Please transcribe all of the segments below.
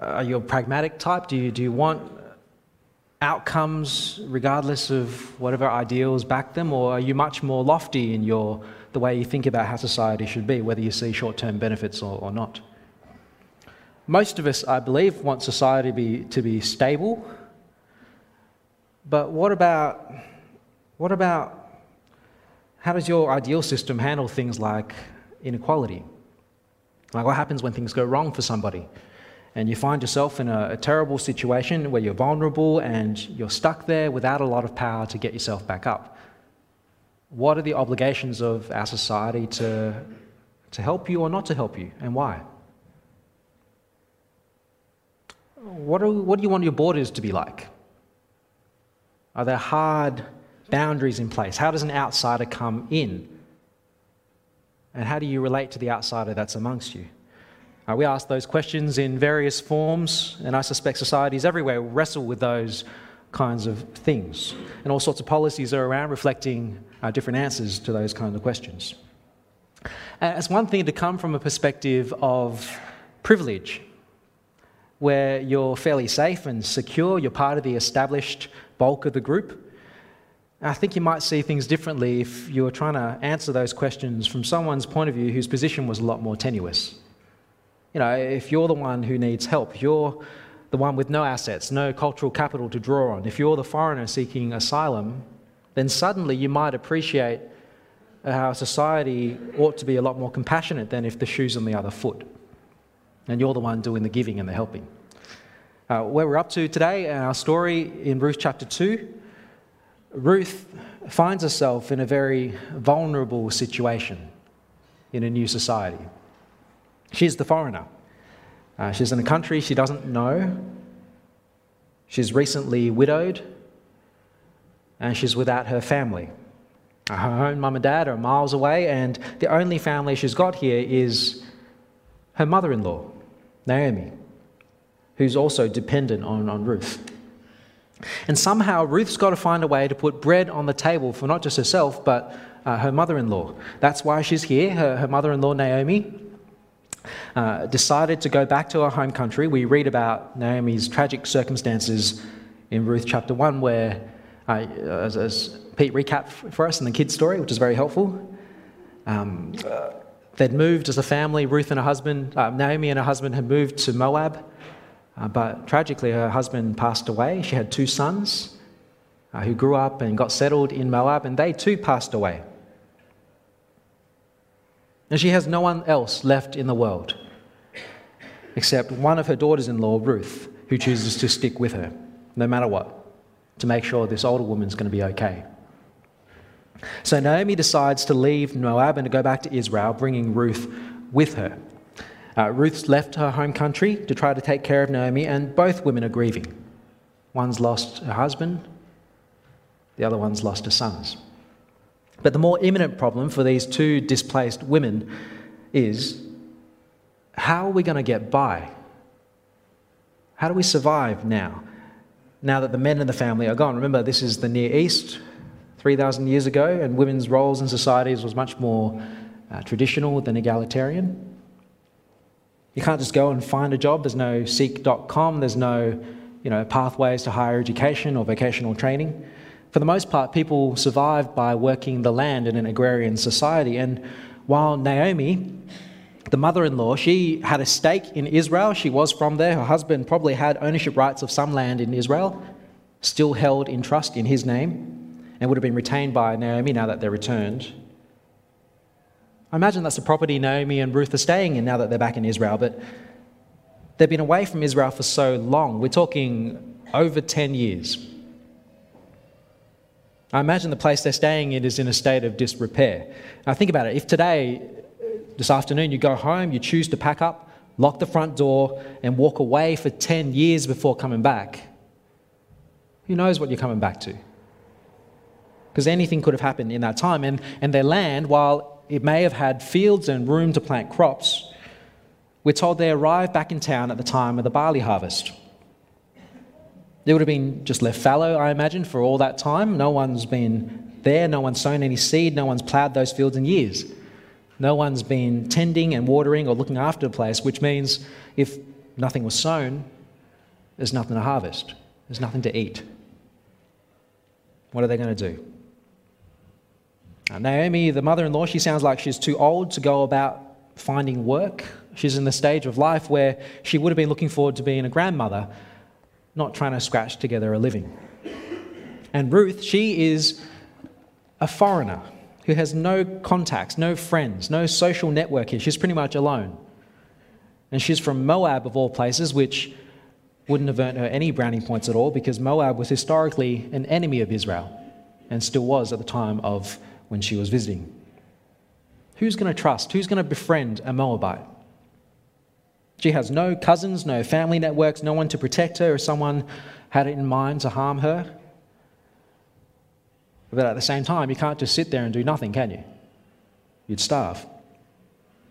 Uh, are you a pragmatic type? Do you, do you want outcomes regardless of whatever ideals back them? Or are you much more lofty in your, the way you think about how society should be, whether you see short term benefits or, or not? Most of us, I believe, want society to be, to be stable. But what about, what about how does your ideal system handle things like inequality? Like what happens when things go wrong for somebody? And you find yourself in a, a, terrible situation where you're vulnerable and you're stuck there without a lot of power to get yourself back up. What are the obligations of our society to, to help you or not to help you, and why? What, are, what do you want your borders to be like? Are there hard boundaries in place? How does an outsider come in? And how do you relate to the outsider that's amongst you? Uh, we ask those questions in various forms, and I suspect societies everywhere wrestle with those kinds of things. And all sorts of policies are around reflecting uh, different answers to those kinds of questions. Uh, it's one thing to come from a perspective of privilege, where you're fairly safe and secure, you're part of the established bulk of the group. I think you might see things differently if you were trying to answer those questions from someone's point of view whose position was a lot more tenuous. You know, if you're the one who needs help, you're the one with no assets, no cultural capital to draw on, if you're the foreigner seeking asylum, then suddenly you might appreciate how society ought to be a lot more compassionate than if the shoe's on the other foot. And you're the one doing the giving and the helping. Uh, where we're up to today, and our story in Ruth chapter 2, Ruth finds herself in a very vulnerable situation in a new society. She's the foreigner. Uh, she's in a country she doesn't know. She's recently widowed. And she's without her family. Uh, her own mum and dad are miles away, and the only family she's got here is her mother in law, Naomi, who's also dependent on, on Ruth. And somehow Ruth's got to find a way to put bread on the table for not just herself, but uh, her mother in law. That's why she's here. Her, her mother in law, Naomi, uh, decided to go back to her home country. We read about Naomi's tragic circumstances in Ruth chapter 1, where, uh, as, as, Pete recapped for us in the kids' story, which is very helpful. Um, uh, they'd moved as a family, Ruth and her husband, uh, Naomi and her husband had moved to Moab, uh, but tragically her husband passed away. She had two sons who grew up and got settled in Moab, and they too passed away. And she has no one else left in the world except one of her daughters in law, Ruth, who chooses to stick with her, no matter what, to make sure this older woman's going to be okay. So Naomi decides to leave Moab and to go back to Israel, bringing Ruth with her. Uh, Ruth's left her home country to try to take care of Naomi, and both women are grieving. One's lost her husband, the other one's lost her sons. But the more imminent problem for these two displaced women is how are we going to get by? How do we survive now? Now that the men in the family are gone. Remember, this is the Near East, 3,000 years ago, and women's roles in societies was much more uh, traditional than egalitarian. You can't just go and find a job. There's no seek.com, there's no you know, pathways to higher education or vocational training. For the most part, people survived by working the land in an agrarian society. And while Naomi, the mother in law, she had a stake in Israel, she was from there. Her husband probably had ownership rights of some land in Israel, still held in trust in his name, and would have been retained by Naomi now that they're returned. I imagine that's the property Naomi and Ruth are staying in now that they're back in Israel, but they've been away from Israel for so long. We're talking over 10 years. I imagine the place they're staying in is in a state of disrepair. Now, think about it. If today, this afternoon, you go home, you choose to pack up, lock the front door, and walk away for 10 years before coming back, who knows what you're coming back to? Because anything could have happened in that time. And, and their land, while it may have had fields and room to plant crops, we're told they arrived back in town at the time of the barley harvest. It would have been just left fallow, I imagine, for all that time. No one's been there, no one's sown any seed, no one's ploughed those fields in years. No one's been tending and watering or looking after the place, which means if nothing was sown, there's nothing to harvest, there's nothing to eat. What are they going to do? Now, Naomi, the mother in law, she sounds like she's too old to go about finding work. She's in the stage of life where she would have been looking forward to being a grandmother, not trying to scratch together a living. And Ruth, she is a foreigner who has no contacts, no friends, no social network here. She's pretty much alone. And she's from Moab, of all places, which wouldn't have earned her any brownie points at all because Moab was historically an enemy of Israel and still was at the time of when she was visiting. Who's going to trust? Who's going to befriend a Moabite? She has no cousins, no family networks, no one to protect her, or someone had it in mind to harm her. But at the same time, you can't just sit there and do nothing, can you? You'd starve.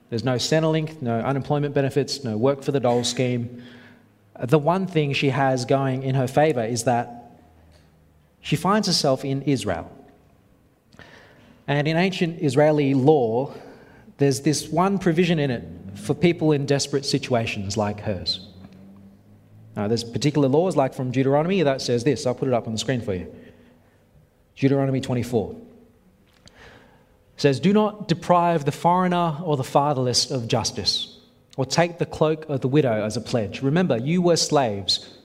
There's no Centrelink, no unemployment benefits, no work for the dole scheme. The one thing she has going in her favor is that she finds herself in Israel. And in ancient Israeli law, there's this one provision in it for people in desperate situations like hers. Now, there's particular laws, like from Deuteronomy, that says this. I'll put it up on the screen for you. Deuteronomy 24 says, Do not deprive the foreigner or the fatherless of justice, or take the cloak of the widow as a pledge. Remember, you were slaves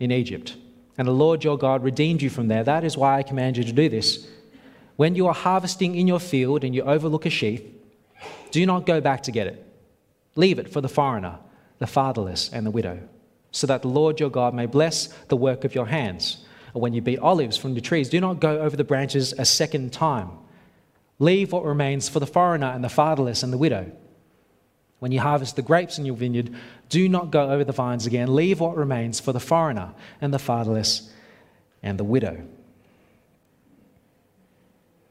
in Egypt, and the Lord your God redeemed you from there. That is why I command you to do this. When you are harvesting in your field and you overlook a sheaf, do not go back to get it. Leave it for the foreigner, the fatherless, and the widow, so that the Lord your God may bless the work of your hands or when you beat olives from the trees, do not go over the branches a second time. Leave what remains for the foreigner and the fatherless and the widow. When you harvest the grapes in your vineyard, do not go over the vines again. Leave what remains for the foreigner and the fatherless and the widow.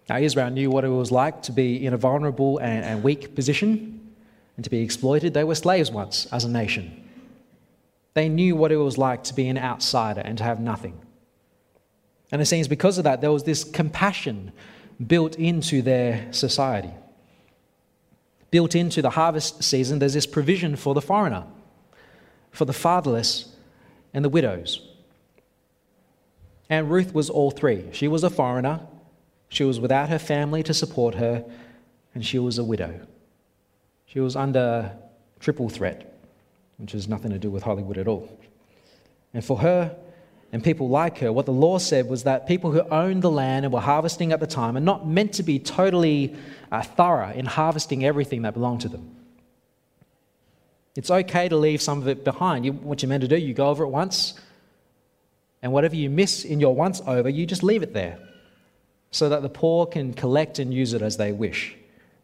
Now, Israel knew what it was like to be in a vulnerable and, and weak position and to be exploited. They were slaves once as a nation. They knew what it was like to be an outsider and to have nothing. And it seems because of that, there was this compassion built into their society. Built into the harvest season, there's this provision for the foreigner, for the fatherless, and the widows. And Ruth was all three. She was a foreigner, she was without her family to support her, and she was a widow. She was under triple threat, which has nothing to do with Hollywood at all. And for her, and people like her, what the law said was that people who owned the land and were harvesting at the time are not meant to be totally uh, thorough in harvesting everything that belonged to them. It's okay to leave some of it behind. You, what you're meant to do, you go over it once, and whatever you miss in your once over, you just leave it there so that the poor can collect and use it as they wish.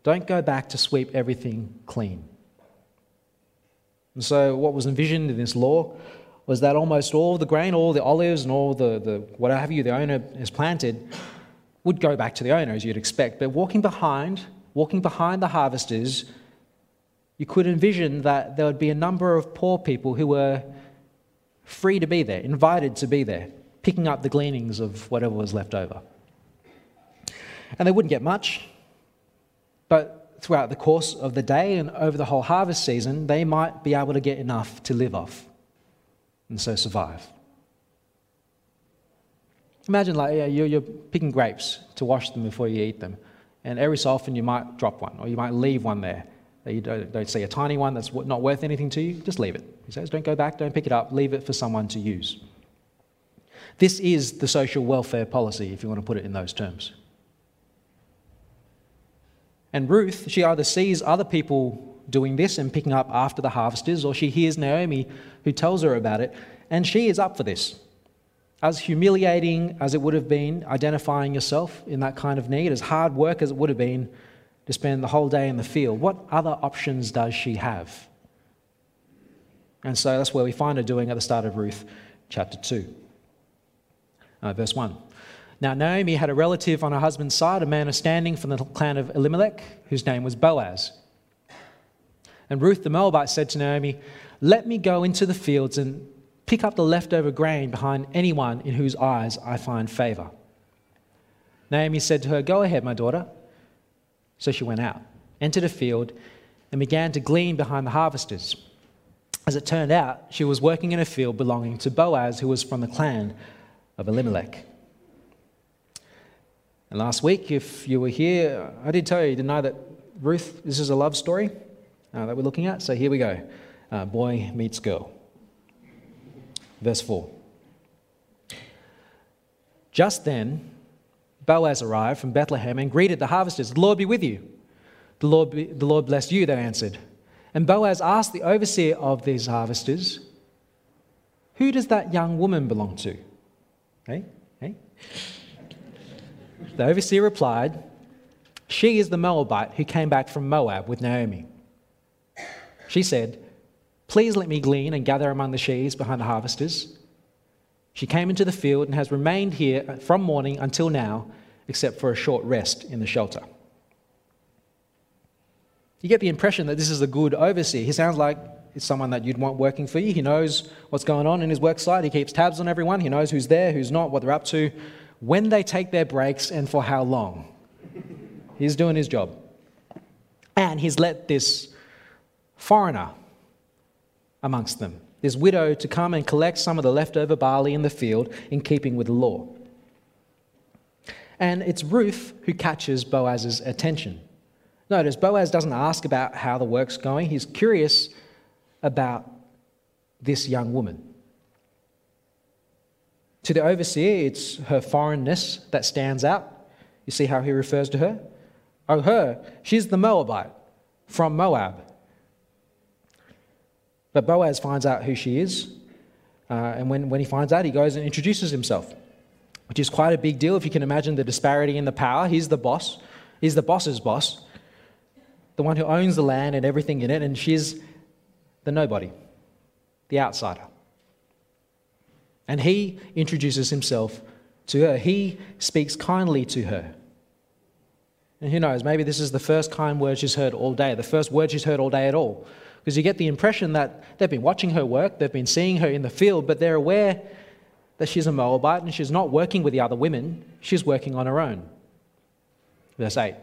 Don't go back to sweep everything clean. And so, what was envisioned in this law was that almost all the grain, all the olives, and all the, the what have you the owner has planted would go back to the owner, as you'd expect. But walking behind, walking behind the harvesters, you could envision that there would be a number of poor people who were free to be there, invited to be there, picking up the gleanings of whatever was left over. And they wouldn't get much, but throughout the course of the day and over the whole harvest season, they might be able to get enough to live off and so survive. Imagine like yeah, you're, picking grapes to wash them before you eat them, and every so often you might drop one or you might leave one there. You don't, don't see a tiny one that's not worth anything to you, just leave it. He says, don't go back, don't pick it up, leave it for someone to use. This is the social welfare policy, if you want to put it in those terms. And Ruth, she either sees other people doing this and picking up after the harvesters, or she hears Naomi who tells her about it, and she is up for this. As humiliating as it would have been identifying yourself in that kind of need, as hard work as it would have been to spend the whole day in the field, what other options does she have? And so that's where we find her doing at the start of Ruth chapter 2, uh, verse 1. Now, Naomi had a relative on her husband's side, a man of standing from the clan of Elimelech, whose name was Boaz. And Ruth the Moabite said to Naomi, Let me go into the fields and pick up the leftover grain behind anyone in whose eyes I find favor. Naomi said to her, Go ahead, my daughter. So she went out, entered a field, and began to glean behind the harvesters. As it turned out, she was working in a field belonging to Boaz, who was from the clan of Elimelech. And last week, if you were here, I did tell you, didn't I, that Ruth, this is a love story uh, that we're looking at. So here we go uh, boy meets girl. Verse 4. Just then, Boaz arrived from Bethlehem and greeted the harvesters. The Lord be with you. The Lord, be, the Lord bless you, they answered. And Boaz asked the overseer of these harvesters, Who does that young woman belong to? Hey, hey. The overseer replied, She is the Moabite who came back from Moab with Naomi. She said, Please let me glean and gather among the sheaves behind the harvesters. She came into the field and has remained here from morning until now, except for a short rest in the shelter. You get the impression that this is a good overseer. He sounds like he's someone that you'd want working for you. He knows what's going on in his work site. He keeps tabs on everyone. He knows who's there, who's not, what they're up to, when they take their breaks, and for how long. He's doing his job. And he's let this foreigner amongst them this widow to come and collect some of the leftover barley in the field in keeping with the law. And it's Ruth who catches Boaz's attention. Notice, Boaz doesn't ask about how the work's going, he's curious about this young woman. To the overseer, it's her foreignness that stands out. You see how he refers to her? Oh, her, she's the Moabite from Moab. But Boaz finds out who she is. Uh, and when, when he finds out, he goes and introduces himself, which is quite a big deal if you can imagine the disparity in the power. He's the boss, he's the boss's boss, the one who owns the land and everything in it, and she's the nobody, the outsider. And he introduces himself to her. He speaks kindly to her. And who knows, maybe this is the first kind word she's heard all day, the first word she's heard all day at all. Because you get the impression that they've been watching her work, they've been seeing her in the field, but they're aware that she's a Moabite and she's not working with the other women, she's working on her own. Verse 8.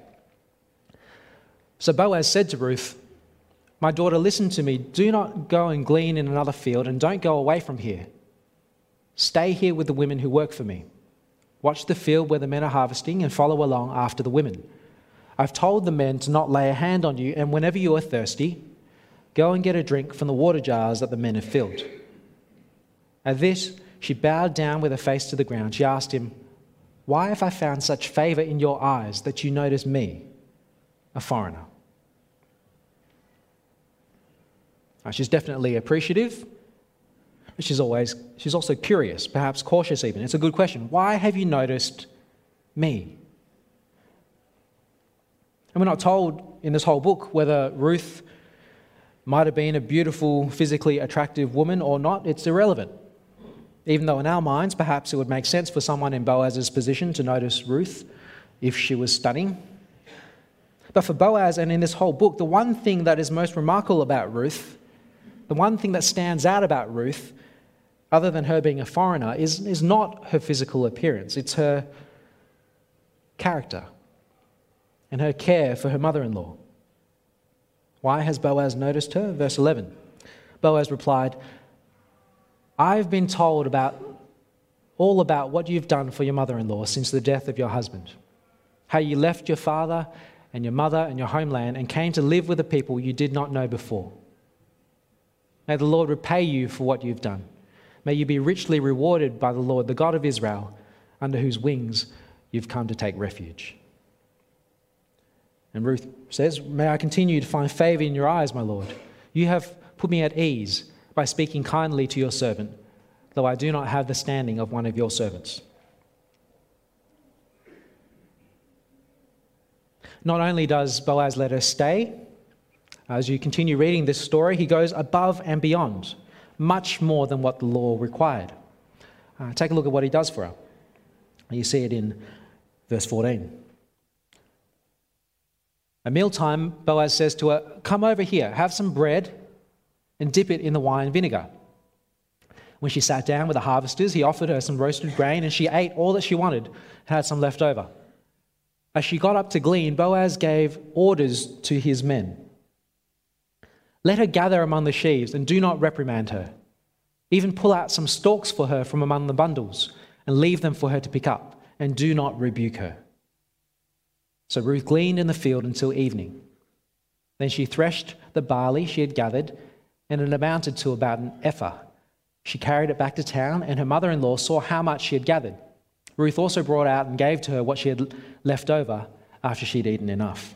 So Boaz said to Ruth, My daughter, listen to me. Do not go and glean in another field and don't go away from here. Stay here with the women who work for me. Watch the field where the men are harvesting and follow along after the women. I've told the men to not lay a hand on you, and whenever you are thirsty, Go and get a drink from the water jars that the men have filled. At this, she bowed down with her face to the ground. She asked him, Why have I found such favor in your eyes that you notice me, a foreigner? Now, she's definitely appreciative, but she's always she's also curious, perhaps cautious even. It's a good question. Why have you noticed me? And we're not told in this whole book whether Ruth might have been a beautiful, physically attractive woman or not, it's irrelevant. Even though in our minds, perhaps it would make sense for someone in Boaz's position to notice Ruth if she was stunning. But for Boaz and in this whole book, the one thing that is most remarkable about Ruth, the one thing that stands out about Ruth, other than her being a foreigner, is, is not her physical appearance, it's her character and her care for her mother in law. Why has Boaz noticed her? Verse 11. Boaz replied, I've been told about all about what you've done for your mother in law since the death of your husband. How you left your father and your mother and your homeland and came to live with a people you did not know before. May the Lord repay you for what you've done. May you be richly rewarded by the Lord, the God of Israel, under whose wings you've come to take refuge. And Ruth says, May I continue to find favor in your eyes, my Lord. You have put me at ease by speaking kindly to your servant, though I do not have the standing of one of your servants. Not only does Boaz let her stay, as you continue reading this story, he goes above and beyond, much more than what the law required. Uh, take a look at what he does for her. You see it in verse 14. At mealtime, Boaz says to her, Come over here, have some bread and dip it in the wine vinegar. When she sat down with the harvesters, he offered her some roasted grain, and she ate all that she wanted and had some left over. As she got up to glean, Boaz gave orders to his men Let her gather among the sheaves and do not reprimand her. Even pull out some stalks for her from among the bundles and leave them for her to pick up, and do not rebuke her. So Ruth gleaned in the field until evening. Then she threshed the barley she had gathered, and it amounted to about an ephah. She carried it back to town, and her mother in law saw how much she had gathered. Ruth also brought out and gave to her what she had left over after she'd eaten enough.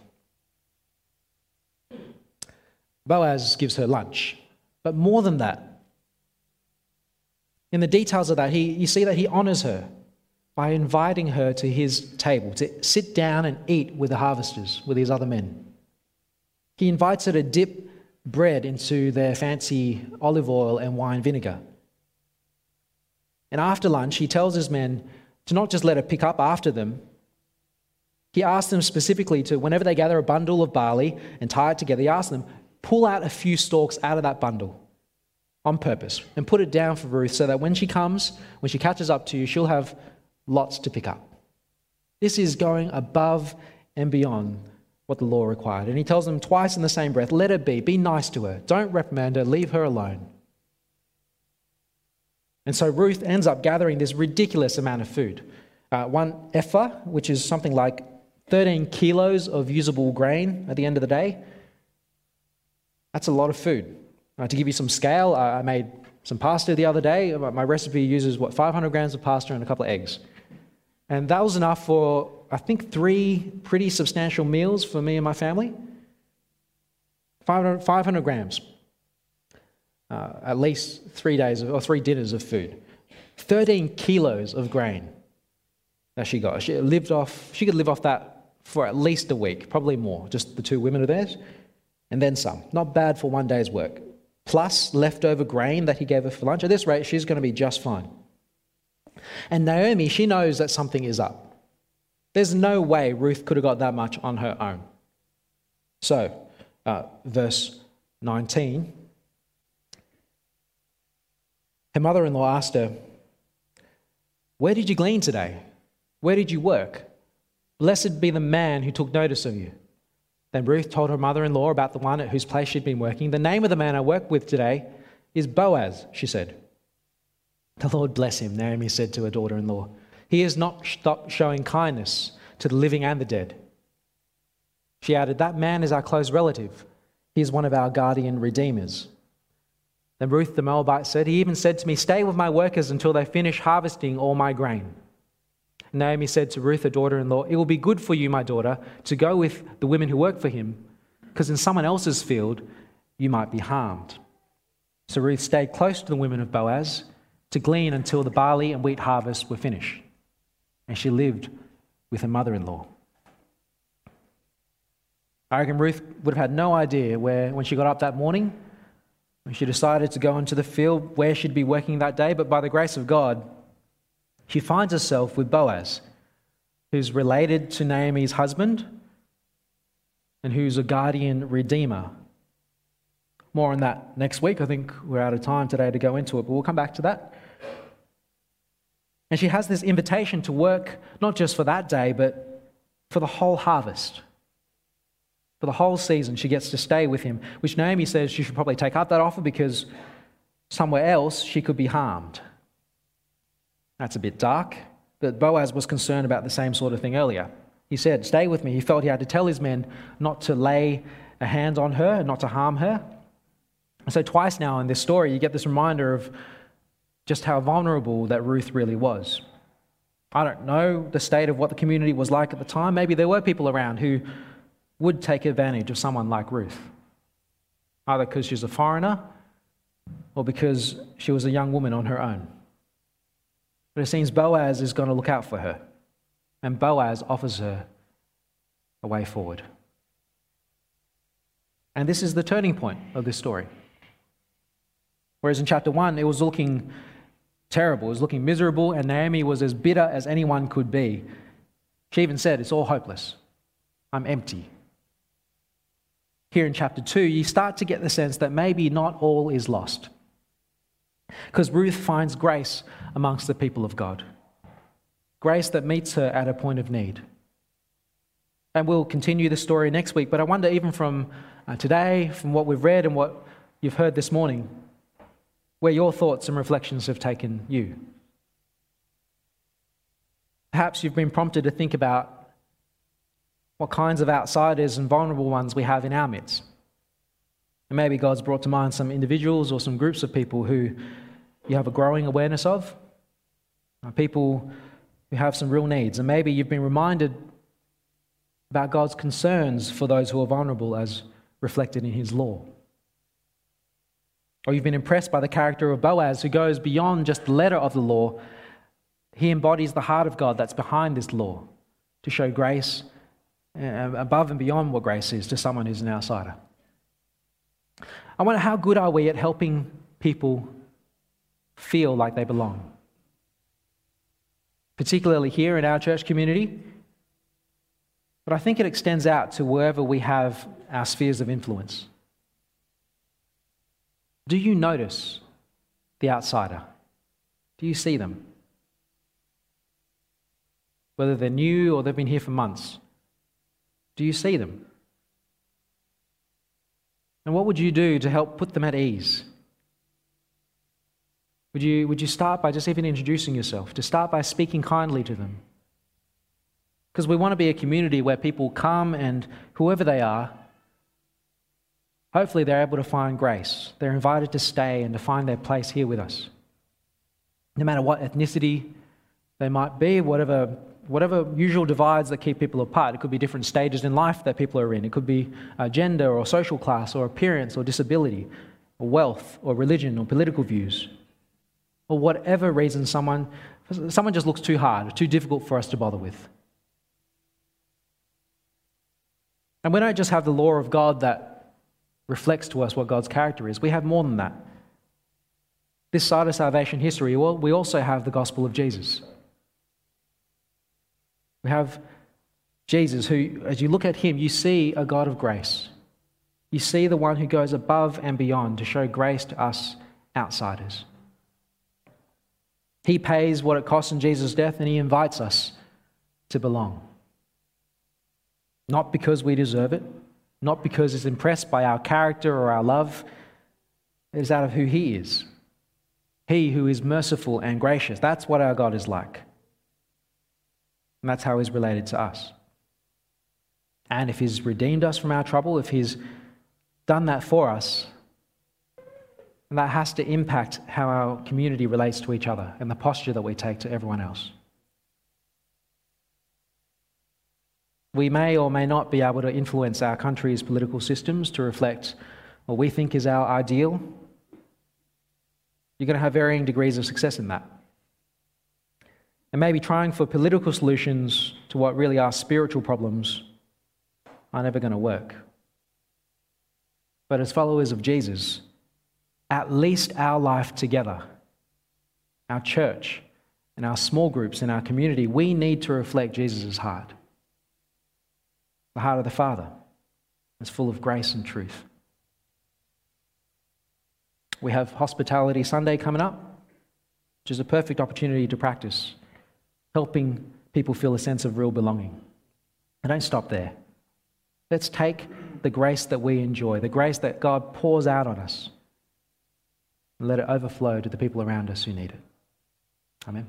Boaz gives her lunch. But more than that, in the details of that, he, you see that he honors her by inviting her to his table to sit down and eat with the harvesters, with his other men. He invites her to dip bread into their fancy olive oil and wine vinegar. And after lunch, he tells his men to not just let her pick up after them. He asks them specifically to, whenever they gather a bundle of barley and tie it together, he asks them, pull out a few stalks out of that bundle on purpose and put it down for Ruth so that when she comes, when she catches up to you, she'll have lots to pick up. This is going above and beyond what the law required. And he tells them twice in the same breath let her be, be nice to her, don't reprimand her, leave her alone. And so Ruth ends up gathering this ridiculous amount of food. Uh, one ephah, which is something like 13 kilos of usable grain at the end of the day. That's a lot of food. Uh, to give you some scale, I made some pasta the other day. My recipe uses, what, 500 grams of pasta and a couple of eggs. And that was enough for, I think, three pretty substantial meals for me and my family. 500, 500 grams. Uh, at least three days of, or three dinners of food. 13 kilos of grain that she got. She lived off, she could live off that for at least a week, probably more, just the two women of theirs and then some. Not bad for one day's work. Plus leftover grain that he gave her for lunch. At this rate, she's going to be just fine. And Naomi, she knows that something is up. There's no way Ruth could have got that much on her own. So, uh, verse 19. Her mother in law asked her, Where did you glean today? Where did you work? Blessed be the man who took notice of you. Then Ruth told her mother in law about the one at whose place she'd been working. The name of the man I work with today is Boaz, she said. The Lord bless him, Naomi said to her daughter in law. He has not stopped showing kindness to the living and the dead. She added, That man is our close relative. He is one of our guardian redeemers. Then Ruth the Moabite said, He even said to me, Stay with my workers until they finish harvesting all my grain. Naomi said to Ruth, her daughter in law, It will be good for you, my daughter, to go with the women who work for him, because in someone else's field you might be harmed. So Ruth stayed close to the women of Boaz to glean until the barley and wheat harvests were finished. And she lived with her mother in law. I reckon Ruth would have had no idea where, when she got up that morning, when she decided to go into the field, where she'd be working that day, but by the grace of God, she finds herself with Boaz, who's related to Naomi's husband and who's a guardian redeemer. More on that next week. I think we're out of time today to go into it, but we'll come back to that. And she has this invitation to work not just for that day, but for the whole harvest. For the whole season, she gets to stay with him, which Naomi says she should probably take up that offer because somewhere else she could be harmed. That's a bit dark. But Boaz was concerned about the same sort of thing earlier. He said, Stay with me. He felt he had to tell his men not to lay a hand on her and not to harm her. And so, twice now in this story, you get this reminder of just how vulnerable that Ruth really was. I don't know the state of what the community was like at the time. Maybe there were people around who would take advantage of someone like Ruth, either because she's a foreigner or because she was a young woman on her own. But it seems Boaz is going to look out for her, and Boaz offers her a way forward. And this is the turning point of this story. Whereas in chapter 1, it was looking terrible, it was looking miserable, and Naomi was as bitter as anyone could be. She even said, It's all hopeless. I'm empty. Here in chapter 2, you start to get the sense that maybe not all is lost. Because Ruth finds grace amongst the people of God, grace that meets her at a point of need. And we'll continue the story next week, but I wonder, even from uh, today, from what we've read and what you've heard this morning, where your thoughts and reflections have taken you. Perhaps you've been prompted to think about what kinds of outsiders and vulnerable ones we have in our midst. And maybe God's brought to mind some individuals or some groups of people who you have a growing awareness of, uh, people who have some real needs. And maybe you've been reminded about God's concerns for those who are vulnerable as reflected in His law. Or you've been impressed by the character of Boaz, who goes beyond just the letter of the law. He embodies the heart of God that's behind this law to show grace uh, above and beyond what grace is to someone who's an outsider. I wonder how good are we at helping people feel like they belong? Particularly here in our church community, but I think it extends out to wherever we have our spheres of influence. Do you notice the outsider? Do you see them? Whether they're new or they've been here for months, do you see them? And what would you do to help put them at ease? Would you, would you start by just even introducing yourself, to start by speaking kindly to them? Because we want to be a community where people come and whoever they are, hopefully they're able to find grace. They're invited to stay and to find their place here with us. No matter what ethnicity they might be, whatever, whatever usual divides that keep people apart. It could be different stages in life that people are in. It could be uh, gender or social class or appearance or disability or wealth or religion or political views. Or whatever reason someone, someone just looks too hard, too difficult for us to bother with. And we don't just have the law of God that reflects to us what God's character is, we have more than that. This side of salvation history, well, we also have the gospel of Jesus. We have Jesus, who, as you look at him, you see a God of grace. You see the one who goes above and beyond to show grace to us outsiders. He pays what it costs in Jesus' death and he invites us to belong. Not because we deserve it, not because he's impressed by our character or our love. It is out of who he is. He who is merciful and gracious. That's what our God is like. And that's how he's related to us. And if he's redeemed us from our trouble, if he's done that for us, that has to impact how our community relates to each other and the posture that we take to everyone else. We may or may not be able to influence our country's political systems to reflect what we think is our ideal. You're going to have varying degrees of success in that. And maybe trying for political solutions to what really are spiritual problems are never going to work. But as followers of Jesus, at least our life together, our church, and our small groups in our community, we need to reflect Jesus' heart the heart of the Father. It's full of grace and truth. We have Hospitality Sunday coming up, which is a perfect opportunity to practice helping people feel a sense of real belonging. And don't stop there. Let's take the grace that we enjoy, the grace that God pours out on us, and let it overflow to the people around us who need it. Amen.